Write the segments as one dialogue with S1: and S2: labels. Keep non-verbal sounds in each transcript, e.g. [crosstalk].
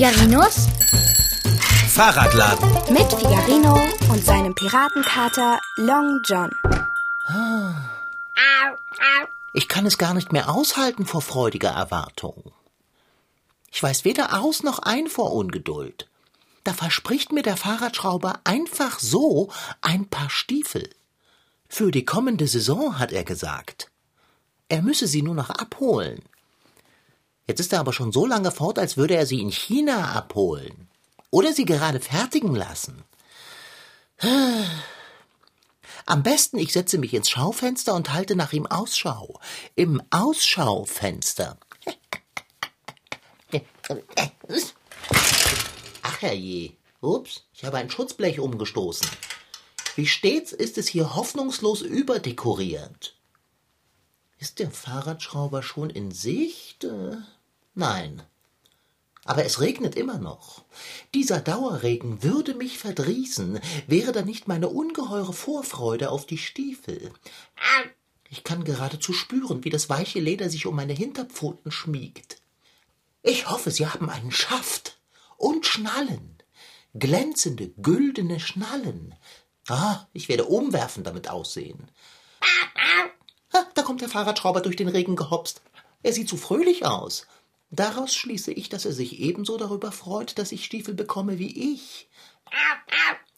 S1: Figarinos
S2: Fahrradladen.
S1: mit Figarino und seinem Piratenkater Long John.
S3: Ich kann es gar nicht mehr aushalten vor freudiger Erwartung. Ich weiß weder aus noch ein vor Ungeduld. Da verspricht mir der Fahrradschrauber einfach so ein paar Stiefel. Für die kommende Saison, hat er gesagt. Er müsse sie nur noch abholen. Jetzt ist er aber schon so lange fort, als würde er sie in China abholen. Oder sie gerade fertigen lassen. [sighs] Am besten, ich setze mich ins Schaufenster und halte nach ihm Ausschau. Im Ausschaufenster. Ach herrje. Ups, ich habe ein Schutzblech umgestoßen. Wie stets ist es hier hoffnungslos überdekoriert. Ist der Fahrradschrauber schon in Sicht? Nein. Aber es regnet immer noch. Dieser Dauerregen würde mich verdrießen, wäre da nicht meine ungeheure Vorfreude auf die Stiefel. Ich kann geradezu spüren, wie das weiche Leder sich um meine Hinterpfoten schmiegt. Ich hoffe, sie haben einen Schaft und Schnallen. Glänzende, güldene Schnallen. Ah, ich werde umwerfend damit aussehen. Ah, da kommt der Fahrradschrauber durch den Regen gehopst. Er sieht so fröhlich aus. Daraus schließe ich, dass er sich ebenso darüber freut, dass ich Stiefel bekomme wie ich.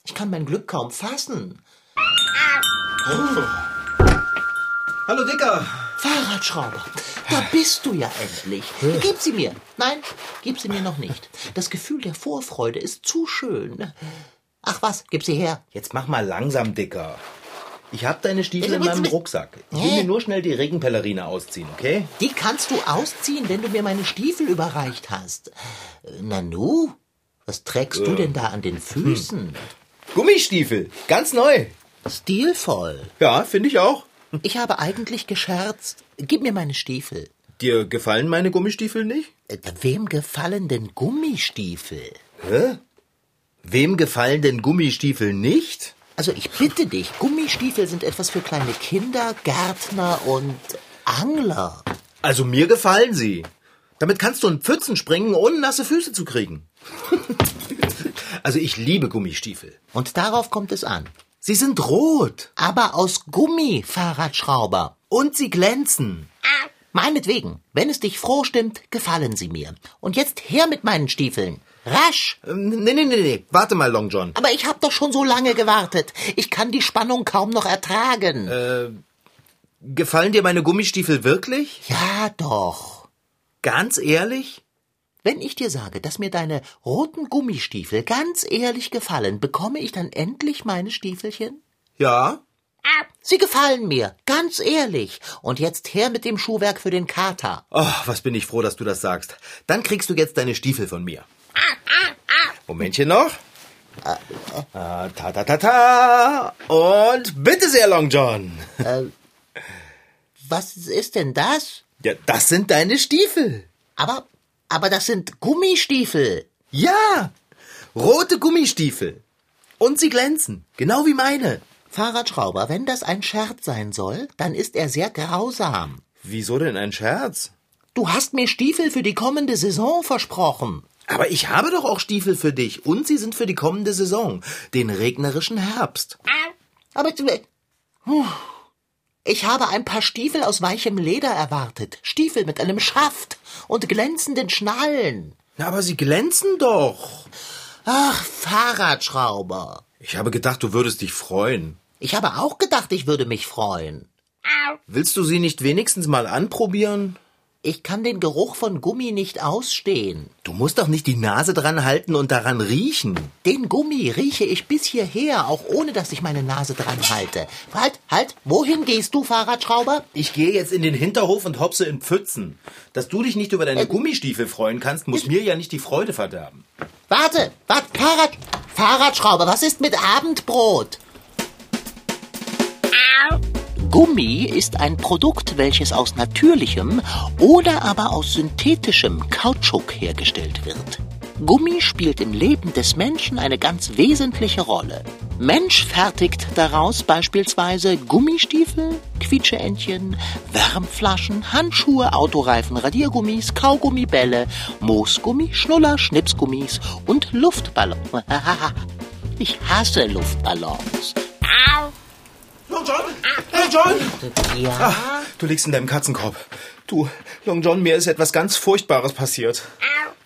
S3: Ich kann mein Glück kaum fassen.
S2: Hallo Dicker.
S3: Fahrradschrauber, da bist du ja endlich. Gib sie mir. Nein, gib sie mir noch nicht. Das Gefühl der Vorfreude ist zu schön. Ach was, gib sie her.
S2: Jetzt mach mal langsam, Dicker. Ich hab deine Stiefel in
S3: Äh,
S2: meinem
S3: äh,
S2: Rucksack. Ich will mir nur schnell die Regenpellerine ausziehen, okay?
S3: Die kannst du ausziehen, wenn du mir meine Stiefel überreicht hast. Äh, Nanu, was trägst du denn da an den Füßen?
S2: Gummistiefel, ganz neu.
S3: Stilvoll.
S2: Ja, finde ich auch.
S3: Ich habe eigentlich gescherzt. Gib mir meine Stiefel.
S2: Dir gefallen meine Gummistiefel nicht?
S3: Äh, Wem gefallen denn Gummistiefel?
S2: Hä? Wem gefallen denn Gummistiefel nicht?
S3: Also ich bitte dich, Gummistiefel sind etwas für kleine Kinder, Gärtner und Angler.
S2: Also mir gefallen sie. Damit kannst du in Pfützen springen, ohne nasse Füße zu kriegen. [laughs] also ich liebe Gummistiefel.
S3: Und darauf kommt es an.
S2: Sie sind rot
S3: Aber aus Gummi, Fahrradschrauber.
S2: und sie glänzen.
S3: Meinetwegen, wenn es dich froh stimmt, gefallen sie mir. Und jetzt her mit meinen Stiefeln. Rasch!
S2: Ähm, nee, nee, nee, nee. Warte mal, Long John.
S3: Aber ich hab doch schon so lange gewartet. Ich kann die Spannung kaum noch ertragen.
S2: Gefallen dir meine Gummistiefel wirklich?
S3: ja, doch.
S2: Ganz ehrlich?
S3: Wenn ich dir sage, dass mir deine roten Gummistiefel ganz ehrlich gefallen, bekomme ich dann endlich meine Stiefelchen?
S2: Ja.
S3: Sie gefallen mir, ganz ehrlich. Und jetzt her mit dem Schuhwerk für den Kater.
S2: Oh, was bin ich froh, dass du das sagst. Dann kriegst du jetzt deine Stiefel von mir. Momentchen noch. Ah, ta ta ta ta. Und bitte sehr, Long John.
S3: Was ist denn das?
S2: Ja, das sind deine Stiefel.
S3: Aber, aber das sind Gummistiefel.
S2: Ja. Rote Gummistiefel. Und sie glänzen. Genau wie meine.
S3: Fahrradschrauber, wenn das ein Scherz sein soll, dann ist er sehr grausam.
S2: Wieso denn ein Scherz?
S3: Du hast mir Stiefel für die kommende Saison versprochen.
S2: Aber ich habe doch auch Stiefel für dich. Und sie sind für die kommende Saison. Den regnerischen Herbst.
S3: Aber Puh. ich habe ein paar Stiefel aus weichem Leder erwartet. Stiefel mit einem Schaft und glänzenden Schnallen.
S2: Na, aber sie glänzen doch.
S3: Ach, Fahrradschrauber.
S2: Ich habe gedacht, du würdest dich freuen.
S3: Ich habe auch gedacht, ich würde mich freuen.
S2: Willst du sie nicht wenigstens mal anprobieren?
S3: Ich kann den Geruch von Gummi nicht ausstehen.
S2: Du musst doch nicht die Nase dran halten und daran riechen.
S3: Den Gummi rieche ich bis hierher, auch ohne dass ich meine Nase dran halte. Halt, halt, wohin gehst du, Fahrradschrauber?
S2: Ich gehe jetzt in den Hinterhof und hopse in Pfützen. Dass du dich nicht über deine Gummistiefel freuen kannst, muss mir ja nicht die Freude verderben.
S3: Warte, warte, Fahrrad, Fahrradschrauber, was ist mit Abendbrot? Gummi ist ein Produkt, welches aus natürlichem oder aber aus synthetischem Kautschuk hergestellt wird. Gummi spielt im Leben des Menschen eine ganz wesentliche Rolle. Mensch fertigt daraus beispielsweise Gummistiefel, Quietscheentchen, Wärmflaschen, Handschuhe, Autoreifen, Radiergummis, Kaugummibälle, Moosgummi, Schnuller, Schnipsgummis und Luftballons. [laughs] Ich hasse Luftballons.
S2: Long John! Long John!
S3: Ja?
S2: Ah, du liegst in deinem Katzenkorb. Du, Long John, mir ist etwas ganz Furchtbares passiert.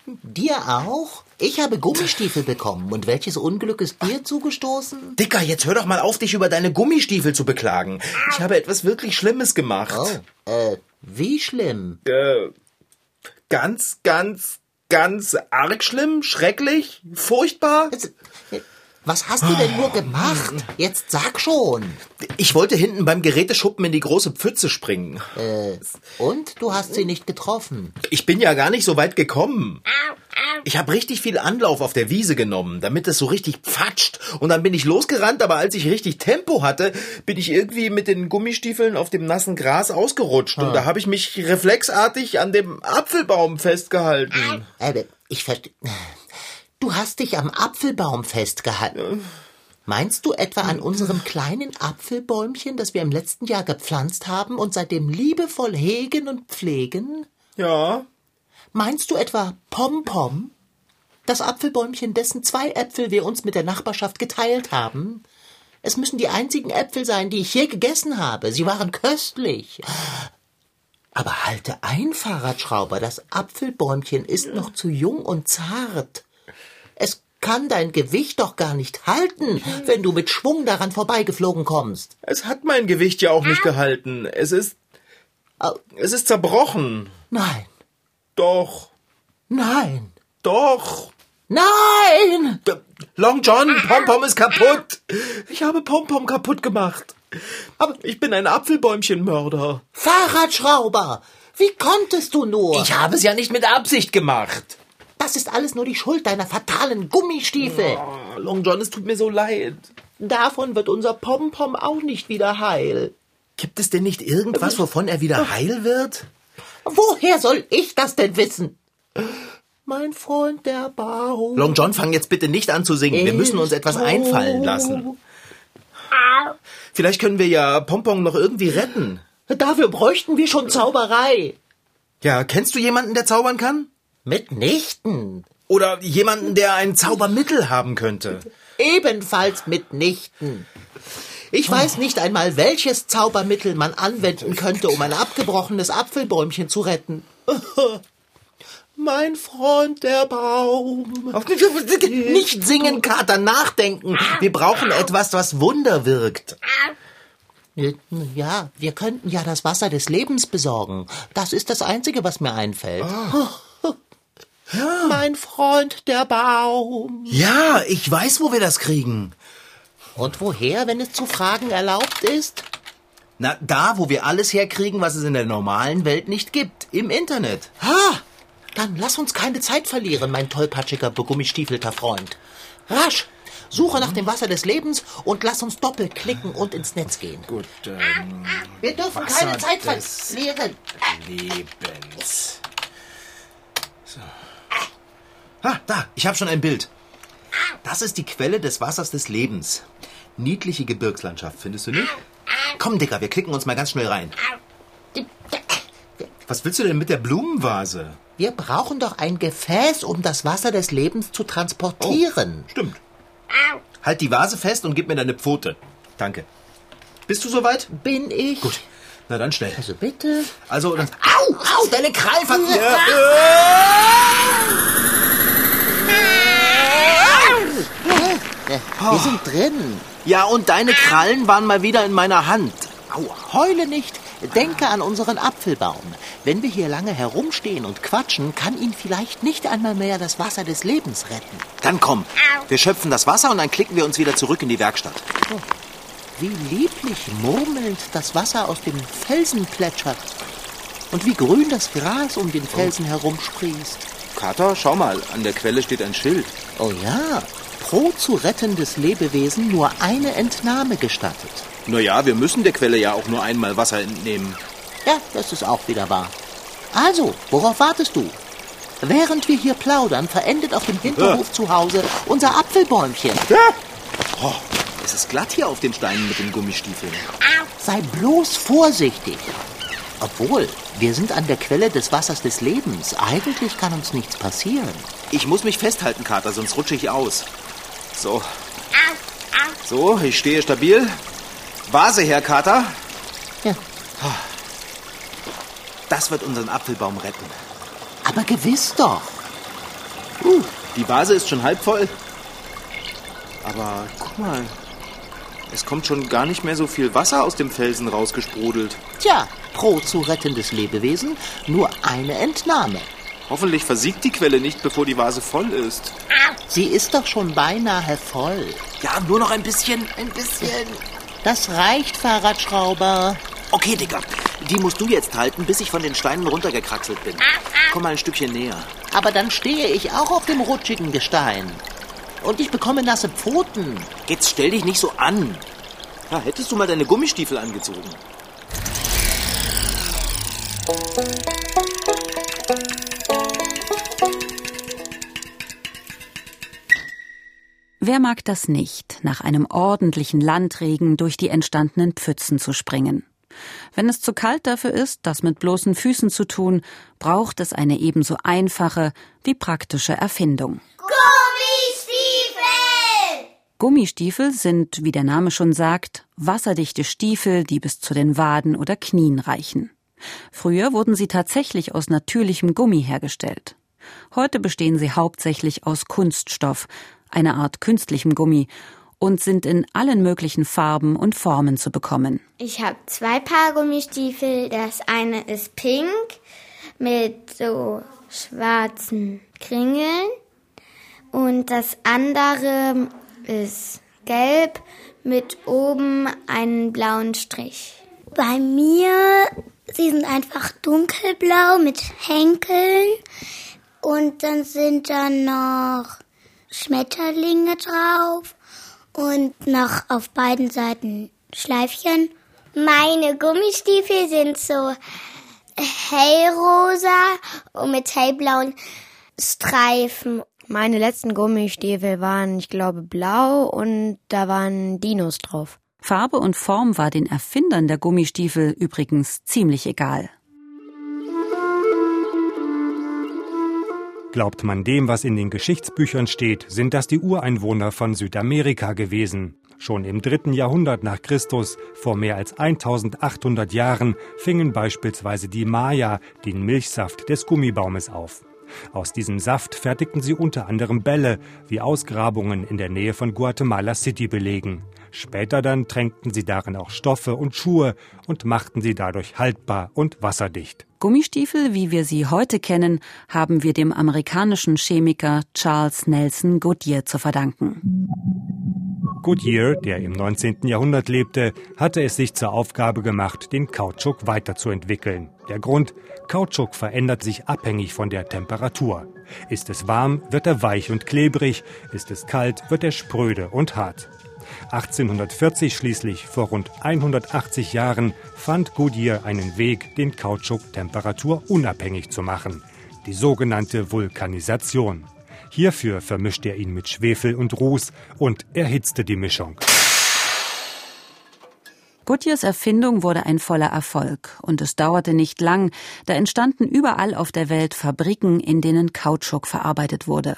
S3: Dir auch? Ich habe Gummistiefel bekommen. Und welches Unglück ist dir zugestoßen?
S2: Dicker, jetzt hör doch mal auf, dich über deine Gummistiefel zu beklagen. Ich habe etwas wirklich Schlimmes gemacht.
S3: Oh, äh, wie schlimm?
S2: Äh, ganz, ganz, ganz arg schlimm, schrecklich, furchtbar.
S3: Was hast du denn nur gemacht? Jetzt sag schon.
S2: Ich wollte hinten beim Geräteschuppen in die große Pfütze springen.
S3: Äh, und du hast sie nicht getroffen.
S2: Ich bin ja gar nicht so weit gekommen. Ich habe richtig viel Anlauf auf der Wiese genommen, damit es so richtig pfatscht. Und dann bin ich losgerannt, aber als ich richtig Tempo hatte, bin ich irgendwie mit den Gummistiefeln auf dem nassen Gras ausgerutscht. Und da habe ich mich reflexartig an dem Apfelbaum festgehalten.
S3: Äh, ich verstehe. Du hast dich am Apfelbaum festgehalten. Meinst du etwa an unserem kleinen Apfelbäumchen, das wir im letzten Jahr gepflanzt haben und seitdem liebevoll hegen und pflegen?
S2: Ja.
S3: Meinst du etwa Pompom? Das Apfelbäumchen, dessen zwei Äpfel wir uns mit der Nachbarschaft geteilt haben? Es müssen die einzigen Äpfel sein, die ich je gegessen habe. Sie waren köstlich. Aber halte ein, Fahrradschrauber, das Apfelbäumchen ist noch zu jung und zart. Es kann dein Gewicht doch gar nicht halten, wenn du mit Schwung daran vorbeigeflogen kommst.
S2: Es hat mein Gewicht ja auch nicht gehalten. Es ist. Es ist zerbrochen.
S3: Nein,
S2: Doch.
S3: nein,
S2: Doch.
S3: nein!
S2: D- Long John, Pompom ist kaputt. Ich habe Pompom kaputt gemacht. Aber ich bin ein Apfelbäumchenmörder.
S3: Fahrradschrauber! Wie konntest du nur?
S2: Ich habe es ja nicht mit Absicht gemacht.
S3: Das ist alles nur die Schuld deiner fatalen Gummistiefel.
S2: Oh, Long John, es tut mir so leid.
S3: Davon wird unser Pompom auch nicht wieder heil.
S2: Gibt es denn nicht irgendwas, wovon er wieder heil wird?
S3: Woher soll ich das denn wissen? Mein Freund der Baum.
S2: Long John, fang jetzt bitte nicht an zu singen. Wir müssen uns etwas
S3: tot.
S2: einfallen lassen. Vielleicht können wir ja Pompom noch irgendwie retten.
S3: Dafür bräuchten wir schon Zauberei.
S2: Ja, kennst du jemanden, der zaubern kann?
S3: Mitnichten.
S2: Oder jemanden, der ein Zaubermittel haben könnte?
S3: Ebenfalls mitnichten. Ich weiß nicht einmal, welches Zaubermittel man anwenden könnte, um ein abgebrochenes Apfelbäumchen zu retten. [laughs] Mein Freund der Baum.
S2: Nicht singen, Kater, nachdenken. Wir brauchen etwas, was Wunder wirkt.
S3: Ja, wir könnten ja das Wasser des Lebens besorgen. Das ist das Einzige, was mir einfällt. Mein Freund der Baum.
S2: Ja, ich weiß, wo wir das kriegen.
S3: Und woher, wenn es zu fragen erlaubt ist?
S2: Na, da, wo wir alles herkriegen, was es in der normalen Welt nicht gibt. Im Internet.
S3: Ha! Dann lass uns keine Zeit verlieren, mein tollpatschiger, begummistiefelter Freund. Rasch! Suche nach dem Wasser des Lebens und lass uns doppelklicken und ins Netz gehen.
S2: Gut, ähm,
S3: Wir dürfen
S2: Wasser
S3: keine Zeit verlieren.
S2: Lebens. So. Ah, da, ich habe schon ein Bild. Das ist die Quelle des Wassers des Lebens. Niedliche Gebirgslandschaft, findest du nicht? Komm, Dicker, wir klicken uns mal ganz schnell rein. Was willst du denn mit der Blumenvase?
S3: Wir brauchen doch ein Gefäß, um das Wasser des Lebens zu transportieren.
S2: Stimmt. Halt die Vase fest und gib mir deine Pfote. Danke. Bist du soweit?
S3: Bin ich?
S2: Gut. Na dann schnell.
S3: Also bitte.
S2: Also, dann. Au! Au! Deine Krallen. [laughs]
S3: Wir sind drin.
S2: Ja, und deine Krallen waren mal wieder in meiner Hand.
S3: Aua. Heule nicht. Denke an unseren Apfelbaum. Wenn wir hier lange herumstehen und quatschen, kann ihn vielleicht nicht einmal mehr das Wasser des Lebens retten.
S2: Dann komm. Wir schöpfen das Wasser und dann klicken wir uns wieder zurück in die Werkstatt.
S3: Wie lieblich murmelnd das Wasser aus dem Felsen plätschert. Und wie grün das Gras um den Felsen herumsprießt.
S2: Kater, schau mal, an der Quelle steht ein Schild.
S3: Oh ja, pro zu rettendes Lebewesen nur eine Entnahme gestattet.
S2: Naja, wir müssen der Quelle ja auch nur einmal Wasser entnehmen.
S3: Ja, das ist auch wieder wahr. Also, worauf wartest du? Während wir hier plaudern, verendet auf dem Hinterhof zu Hause unser Apfelbäumchen.
S2: Es ist glatt hier auf den Steinen mit den Gummistiefeln.
S3: Sei bloß vorsichtig. Obwohl, wir sind an der Quelle des Wassers des Lebens. Eigentlich kann uns nichts passieren.
S2: Ich muss mich festhalten, Kater, sonst rutsche ich aus. So. So, ich stehe stabil. Vase her, Kater.
S3: Ja.
S2: Das wird unseren Apfelbaum retten.
S3: Aber gewiss doch.
S2: Uh, die Vase ist schon halb voll. Aber guck mal. Es kommt schon gar nicht mehr so viel Wasser aus dem Felsen rausgesprudelt.
S3: Tja, pro zu rettendes Lebewesen nur eine Entnahme.
S2: Hoffentlich versiegt die Quelle nicht, bevor die Vase voll ist.
S3: Sie ist doch schon beinahe voll.
S2: Ja, nur noch ein bisschen, ein bisschen.
S3: Das reicht, Fahrradschrauber.
S2: Okay, Dicker. Die musst du jetzt halten, bis ich von den Steinen runtergekraxelt bin. Komm mal ein Stückchen näher.
S3: Aber dann stehe ich auch auf dem rutschigen Gestein. Und ich bekomme nasse Pfoten.
S2: Jetzt stell dich nicht so an. Ja, hättest du mal deine Gummistiefel angezogen.
S4: Wer mag das nicht, nach einem ordentlichen Landregen durch die entstandenen Pfützen zu springen? Wenn es zu kalt dafür ist, das mit bloßen Füßen zu tun, braucht es eine ebenso einfache wie praktische Erfindung.
S5: Gummistiefel!
S4: Gummistiefel sind, wie der Name schon sagt, wasserdichte Stiefel, die bis zu den Waden oder Knien reichen. Früher wurden sie tatsächlich aus natürlichem Gummi hergestellt. Heute bestehen sie hauptsächlich aus Kunststoff, einer Art künstlichem Gummi, und sind in allen möglichen Farben und Formen zu bekommen.
S5: Ich habe zwei Paar Gummistiefel. Das eine ist pink mit so schwarzen Kringeln und das andere ist gelb mit oben einen blauen Strich.
S6: Bei mir, sie sind einfach dunkelblau mit Henkeln und dann sind da noch Schmetterlinge drauf und noch auf beiden Seiten Schleifchen.
S5: Meine Gummistiefel sind so hellrosa und mit hellblauen Streifen.
S7: Meine letzten Gummistiefel waren, ich glaube, blau und da waren Dinos drauf.
S4: Farbe und Form war den Erfindern der Gummistiefel übrigens ziemlich egal.
S8: Glaubt man dem, was in den Geschichtsbüchern steht, sind das die Ureinwohner von Südamerika gewesen. Schon im dritten Jahrhundert nach Christus, vor mehr als 1800 Jahren, fingen beispielsweise die Maya den Milchsaft des Gummibaumes auf. Aus diesem Saft fertigten sie unter anderem Bälle, wie Ausgrabungen in der Nähe von Guatemala City belegen. Später dann tränkten sie darin auch Stoffe und Schuhe und machten sie dadurch haltbar und wasserdicht.
S4: Gummistiefel, wie wir sie heute kennen, haben wir dem amerikanischen Chemiker Charles Nelson Goodyear zu verdanken.
S8: Goodyear, der im 19. Jahrhundert lebte, hatte es sich zur Aufgabe gemacht, den Kautschuk weiterzuentwickeln. Der Grund, Kautschuk verändert sich abhängig von der Temperatur. Ist es warm, wird er weich und klebrig, ist es kalt, wird er spröde und hart. 1840 schließlich, vor rund 180 Jahren, fand Goodyear einen Weg, den Kautschuk temperaturunabhängig zu machen. Die sogenannte Vulkanisation. Hierfür vermischte er ihn mit Schwefel und Ruß und erhitzte die Mischung.
S4: Goodyears Erfindung wurde ein voller Erfolg und es dauerte nicht lang, da entstanden überall auf der Welt Fabriken, in denen Kautschuk verarbeitet wurde.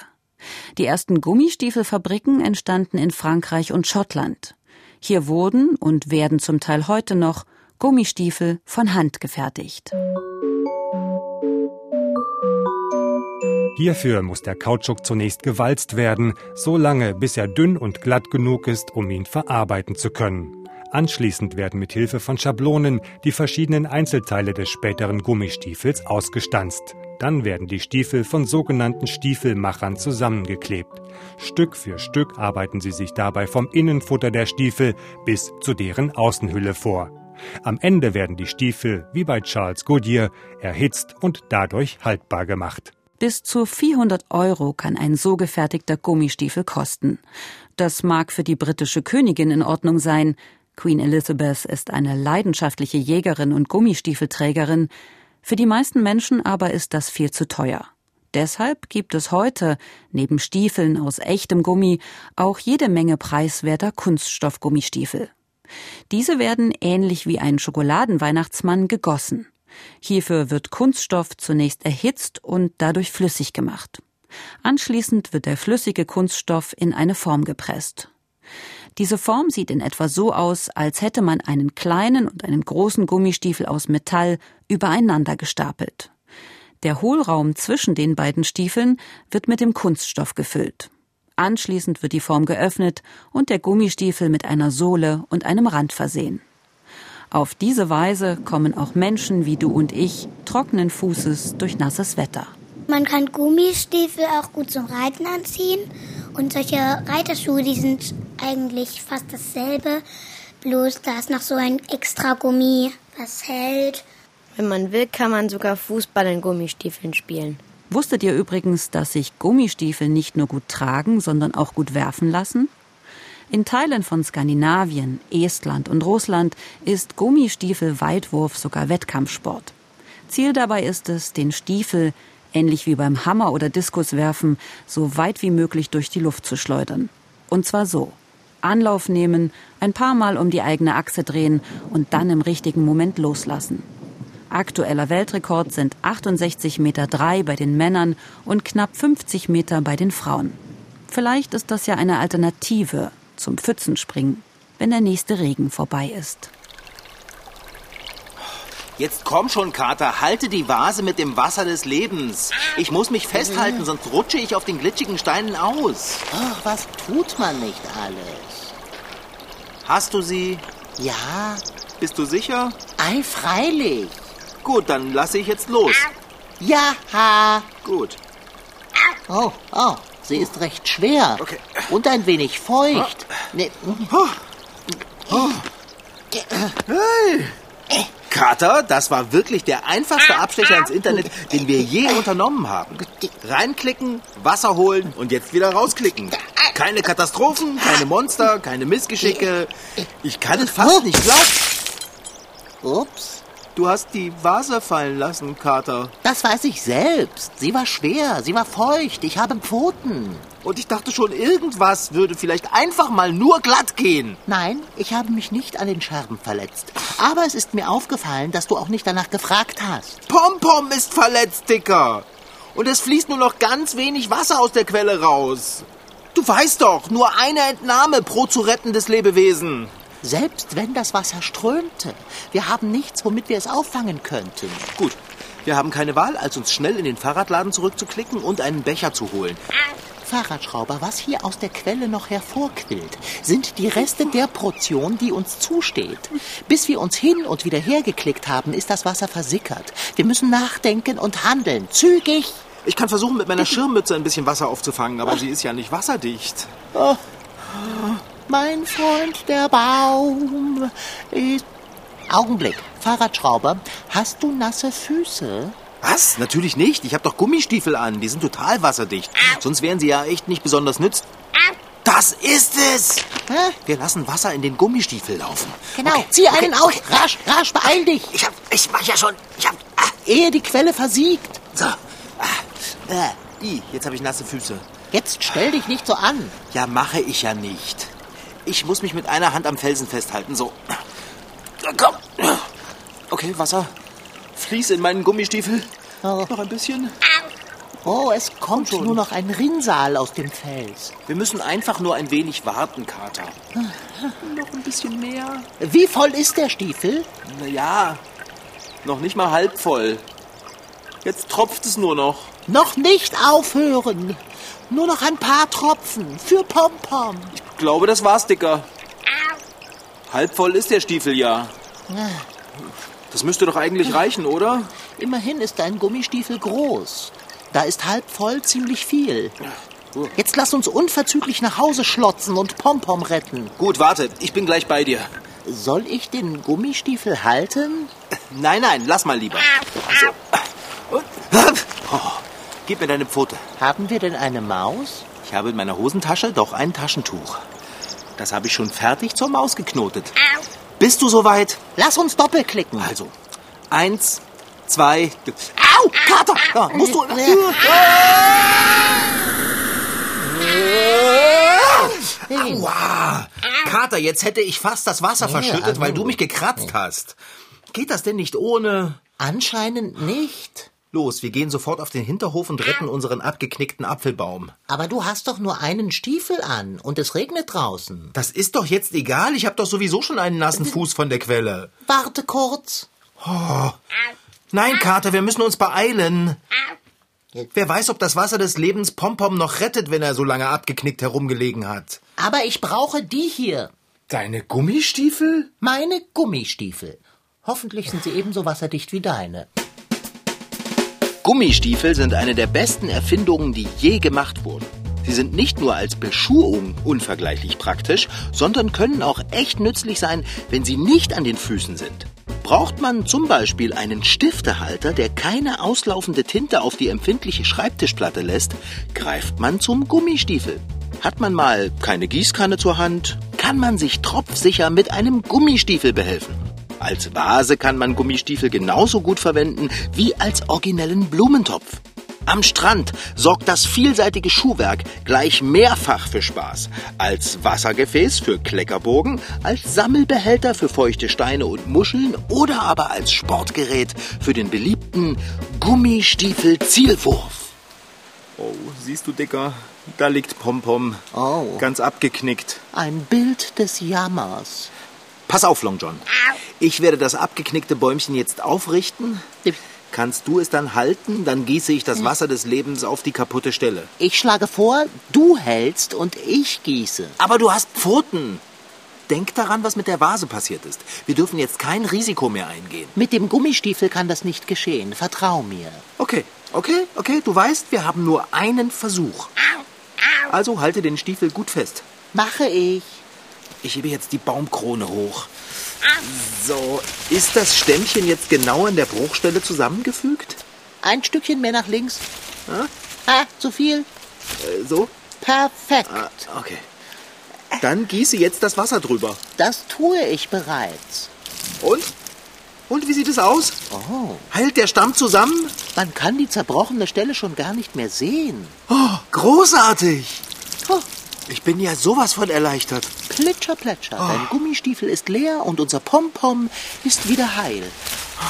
S4: Die ersten Gummistiefelfabriken entstanden in Frankreich und Schottland. Hier wurden und werden zum Teil heute noch Gummistiefel von Hand gefertigt.
S8: Hierfür muss der Kautschuk zunächst gewalzt werden, so lange bis er dünn und glatt genug ist, um ihn verarbeiten zu können. Anschließend werden mit Hilfe von Schablonen die verschiedenen Einzelteile des späteren Gummistiefels ausgestanzt. Dann werden die Stiefel von sogenannten Stiefelmachern zusammengeklebt. Stück für Stück arbeiten sie sich dabei vom Innenfutter der Stiefel bis zu deren Außenhülle vor. Am Ende werden die Stiefel, wie bei Charles Goodyear, erhitzt und dadurch haltbar gemacht.
S4: Bis zu 400 Euro kann ein so gefertigter Gummistiefel kosten. Das mag für die britische Königin in Ordnung sein. Queen Elizabeth ist eine leidenschaftliche Jägerin und Gummistiefelträgerin. Für die meisten Menschen aber ist das viel zu teuer. Deshalb gibt es heute, neben Stiefeln aus echtem Gummi, auch jede Menge preiswerter Kunststoffgummistiefel. Diese werden ähnlich wie ein Schokoladenweihnachtsmann gegossen. Hierfür wird Kunststoff zunächst erhitzt und dadurch flüssig gemacht. Anschließend wird der flüssige Kunststoff in eine Form gepresst. Diese Form sieht in etwa so aus, als hätte man einen kleinen und einen großen Gummistiefel aus Metall übereinander gestapelt. Der Hohlraum zwischen den beiden Stiefeln wird mit dem Kunststoff gefüllt. Anschließend wird die Form geöffnet und der Gummistiefel mit einer Sohle und einem Rand versehen. Auf diese Weise kommen auch Menschen wie du und ich trockenen Fußes durch nasses Wetter.
S6: Man kann Gummistiefel auch gut zum Reiten anziehen. Und solche Reiterschuhe, die sind eigentlich fast dasselbe. Bloß da ist noch so ein extra Gummi, was hält.
S7: Wenn man will, kann man sogar Fußball in Gummistiefeln spielen.
S4: Wusstet ihr übrigens, dass sich Gummistiefel nicht nur gut tragen, sondern auch gut werfen lassen? In Teilen von Skandinavien, Estland und Russland ist Gummistiefel-Weitwurf sogar Wettkampfsport. Ziel dabei ist es, den Stiefel, ähnlich wie beim Hammer- oder Diskuswerfen, so weit wie möglich durch die Luft zu schleudern. Und zwar so. Anlauf nehmen, ein paar Mal um die eigene Achse drehen und dann im richtigen Moment loslassen. Aktueller Weltrekord sind 68,3 Meter bei den Männern und knapp 50 Meter bei den Frauen. Vielleicht ist das ja eine Alternative zum Pfützenspringen, wenn der nächste Regen vorbei ist.
S2: Jetzt komm schon, Kater, halte die Vase mit dem Wasser des Lebens. Ich muss mich festhalten, sonst rutsche ich auf den glitschigen Steinen aus.
S3: Ach, was tut man nicht alles?
S2: Hast du sie?
S3: Ja,
S2: Bist du sicher?
S3: ei, freilich.
S2: Gut, dann lasse ich jetzt los.
S3: Ja, ha.
S2: Gut.
S3: Oh, oh, sie ist recht schwer.
S2: Okay.
S3: Und ein wenig feucht. Nee,
S2: Kater, das war wirklich der einfachste Abstecher ins Internet, den wir je unternommen haben. Reinklicken, Wasser holen und jetzt wieder rausklicken. Keine Katastrophen, keine Monster, keine Missgeschicke. Ich kann es fast nicht glauben.
S3: ups.
S2: Du hast die Vase fallen lassen, Kater.
S3: Das weiß ich selbst. Sie war schwer, sie war feucht. Ich habe Pfoten.
S2: Und ich dachte schon, irgendwas würde vielleicht einfach mal nur glatt gehen.
S3: Nein, ich habe mich nicht an den Scherben verletzt. Aber es ist mir aufgefallen, dass du auch nicht danach gefragt hast.
S2: Pompom ist verletzt, Dicker. Und es fließt nur noch ganz wenig Wasser aus der Quelle raus. Du weißt doch, nur eine Entnahme pro zu rettendes Lebewesen.
S3: Selbst wenn das Wasser strömte. Wir haben nichts, womit wir es auffangen könnten.
S2: Gut, wir haben keine Wahl, als uns schnell in den Fahrradladen zurückzuklicken und einen Becher zu holen.
S3: Fahrradschrauber, was hier aus der Quelle noch hervorquillt, sind die Reste der Portion, die uns zusteht. Bis wir uns hin und wieder hergeklickt haben, ist das Wasser versickert. Wir müssen nachdenken und handeln. Zügig!
S2: Ich kann versuchen, mit meiner Schirmmütze ein bisschen Wasser aufzufangen, aber sie ist ja nicht wasserdicht.
S3: Mein Freund, der Baum ist... Augenblick, Fahrradschrauber, hast du nasse Füße?
S2: Was? Natürlich nicht. Ich habe doch Gummistiefel an. Die sind total wasserdicht. Sonst wären sie ja echt nicht besonders nütz. Das ist es!
S3: Hä?
S2: Wir lassen Wasser in den Gummistiefel laufen.
S3: Genau,
S2: Okay,
S3: zieh
S2: okay,
S3: einen aus.
S2: okay.
S3: Rasch, rasch, beeil dich.
S2: Ich hab, ich mach ja schon. Ich hab, ah,
S3: Ehe die Quelle versiegt.
S2: so. Ah, äh, i, jetzt habe ich nasse Füße.
S3: Jetzt stell dich nicht so an.
S2: Ja, mache ich ja nicht. Ich muss mich mit einer Hand am Felsen festhalten. So. Komm. Okay, Wasser. Fließ in meinen Gummistiefel.
S3: Oh.
S2: Noch ein bisschen.
S3: Oh, es kommt
S2: schon.
S3: nur noch ein Rinnsal aus dem Fels.
S2: Wir müssen einfach nur ein wenig warten, Kater. Noch ein bisschen mehr.
S3: Wie voll ist der Stiefel?
S2: Na ja, noch nicht mal halb voll. Jetzt tropft es nur noch.
S3: Noch nicht aufhören. Nur noch ein paar Tropfen für Pompom.
S2: Ich glaube, das war's, Dicker. Halb voll ist der Stiefel ja. Das müsste doch eigentlich reichen, oder?
S3: Immerhin ist dein Gummistiefel groß. Da ist halb voll ziemlich viel. Jetzt lass uns unverzüglich nach Hause schlotzen und Pompom retten.
S2: Gut, warte, ich bin gleich bei dir.
S3: Soll ich den Gummistiefel halten? [laughs]
S2: Nein, nein, lass mal lieber. So. [laughs] Oh, gib mir deine Pfote.
S3: Haben wir denn eine Maus?
S2: Ich habe in meiner Hosentasche doch ein Taschentuch. Das habe ich schon fertig zur Maus geknotet. Bist du soweit?
S3: Lass uns doppelklicken.
S2: Also, eins, zwei,
S3: Au, Kater! Ja, musst du...
S2: Aua! Kater, jetzt hätte ich fast das Wasser verschüttet, weil du mich gekratzt hast. Geht das denn nicht ohne?
S3: Anscheinend nicht.
S2: Los, wir gehen sofort auf den Hinterhof und retten unseren abgeknickten Apfelbaum.
S3: Aber du hast doch nur einen Stiefel an und es regnet draußen.
S2: Das ist doch jetzt egal, ich habe doch sowieso schon einen nassen Fuß von der Quelle.
S3: Warte kurz.
S2: Oh. Nein, Kater, wir müssen uns beeilen. Wer weiß, ob das Wasser des Lebens Pompom noch rettet, wenn er so lange abgeknickt herumgelegen hat.
S3: Aber ich brauche die hier.
S2: Deine Gummistiefel?
S3: Meine Gummistiefel. Hoffentlich sind sie ebenso wasserdicht wie deine.
S2: Gummistiefel sind eine der besten Erfindungen, die je gemacht wurden. Sie sind nicht nur als Beschuhung unvergleichlich praktisch, sondern können auch echt nützlich sein, wenn sie nicht an den Füßen sind. Braucht man zum Beispiel einen Stiftehalter, der keine auslaufende Tinte auf die empfindliche Schreibtischplatte lässt, greift man zum Gummistiefel. Hat man mal keine Gießkanne zur Hand, kann man sich tropfsicher mit einem Gummistiefel behelfen. Als Vase kann man Gummistiefel genauso gut verwenden wie als originellen Blumentopf. Am Strand sorgt das vielseitige Schuhwerk gleich mehrfach für Spaß. Als Wassergefäß für Kleckerbogen, als Sammelbehälter für feuchte Steine und Muscheln oder aber als Sportgerät für den beliebten Gummistiefel-Zielwurf. Oh, siehst du, Dicker? Da liegt Pompom.
S3: Oh.
S2: Ganz abgeknickt.
S3: Ein Bild des Jammers.
S2: Pass auf, Long John. Ich werde das abgeknickte Bäumchen jetzt aufrichten. Kannst du es dann halten? Dann gieße ich das Wasser des Lebens auf die kaputte Stelle.
S3: Ich schlage vor, du hältst und ich gieße.
S2: Aber du hast Pfoten. Denk daran, was mit der Vase passiert ist. Wir dürfen jetzt kein Risiko mehr eingehen.
S3: Mit dem Gummistiefel kann das nicht geschehen. Vertrau mir.
S2: Okay, okay, okay. Du weißt, wir haben nur einen Versuch. Also halte den Stiefel gut fest.
S3: Mache ich.
S2: Ich hebe jetzt die Baumkrone hoch. So, ist das Stämmchen jetzt genau an der Bruchstelle zusammengefügt?
S3: Ein Stückchen mehr nach links.
S2: Ja?
S3: Ah, zu viel.
S2: Äh, so?
S3: Perfekt.
S2: Ah, okay. Dann gieße jetzt das Wasser drüber.
S3: Das tue ich bereits.
S2: Und? Und wie sieht es aus?
S3: Oh,
S2: Heilt der Stamm zusammen?
S3: man kann die zerbrochene Stelle schon gar nicht mehr sehen.
S2: Oh, großartig!
S3: Oh,
S2: Ich bin ja sowas von erleichtert.
S3: plitscher, plätscher. Dein Gummistiefel ist leer und unser Pompom ist wieder heil.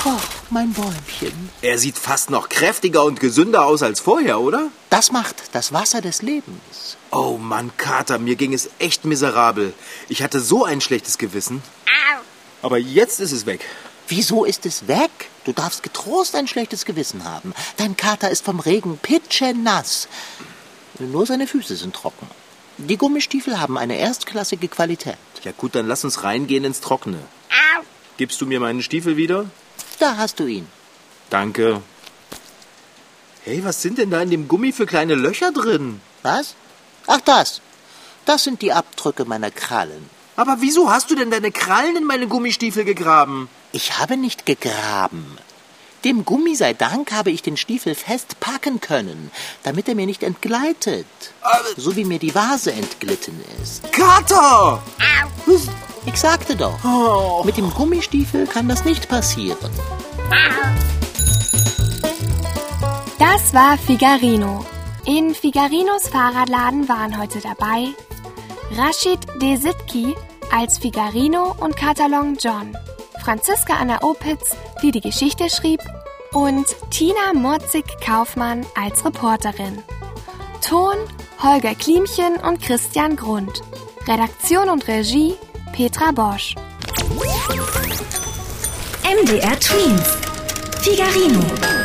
S3: Oh, mein Bäumchen.
S2: Er sieht fast noch kräftiger und gesünder aus als vorher, oder?
S3: Das macht das Wasser des Lebens.
S2: Oh Mann, Kater, mir ging es echt miserabel. Ich hatte so ein schlechtes Gewissen. Aber jetzt ist es weg.
S3: Wieso ist es weg? Du darfst getrost ein schlechtes Gewissen haben. Dein Kater ist vom Regen pitschenass. Nur seine Füße sind trocken. Die Gummistiefel haben eine erstklassige Qualität.
S2: Ja gut, dann lass uns reingehen ins Trockene. Gibst du mir meinen Stiefel wieder?
S3: Da hast du ihn.
S2: Danke. Hey, was sind denn da in dem Gummi für kleine Löcher drin?
S3: Was? Ach, das. Das sind die Abdrücke meiner Krallen.
S2: Aber wieso hast du denn deine Krallen in meine Gummistiefel gegraben?
S3: Ich habe nicht gegraben. Dem Gummi sei Dank habe ich den Stiefel festpacken können, damit er mir nicht entgleitet. So wie mir die Vase entglitten ist.
S2: Kater!
S3: Ich sagte doch, mit dem Gummistiefel kann das nicht passieren.
S1: Das war Figarino. In Figarinos Fahrradladen waren heute dabei Rashid Desitki als Figarino und Katalon John, Franziska Anna Opitz, die die Geschichte schrieb, und Tina Morzig-Kaufmann als Reporterin. Ton Holger Klimchen und Christian Grund. Redaktion und Regie Petra Bosch.
S9: MDR Twins. Figarino.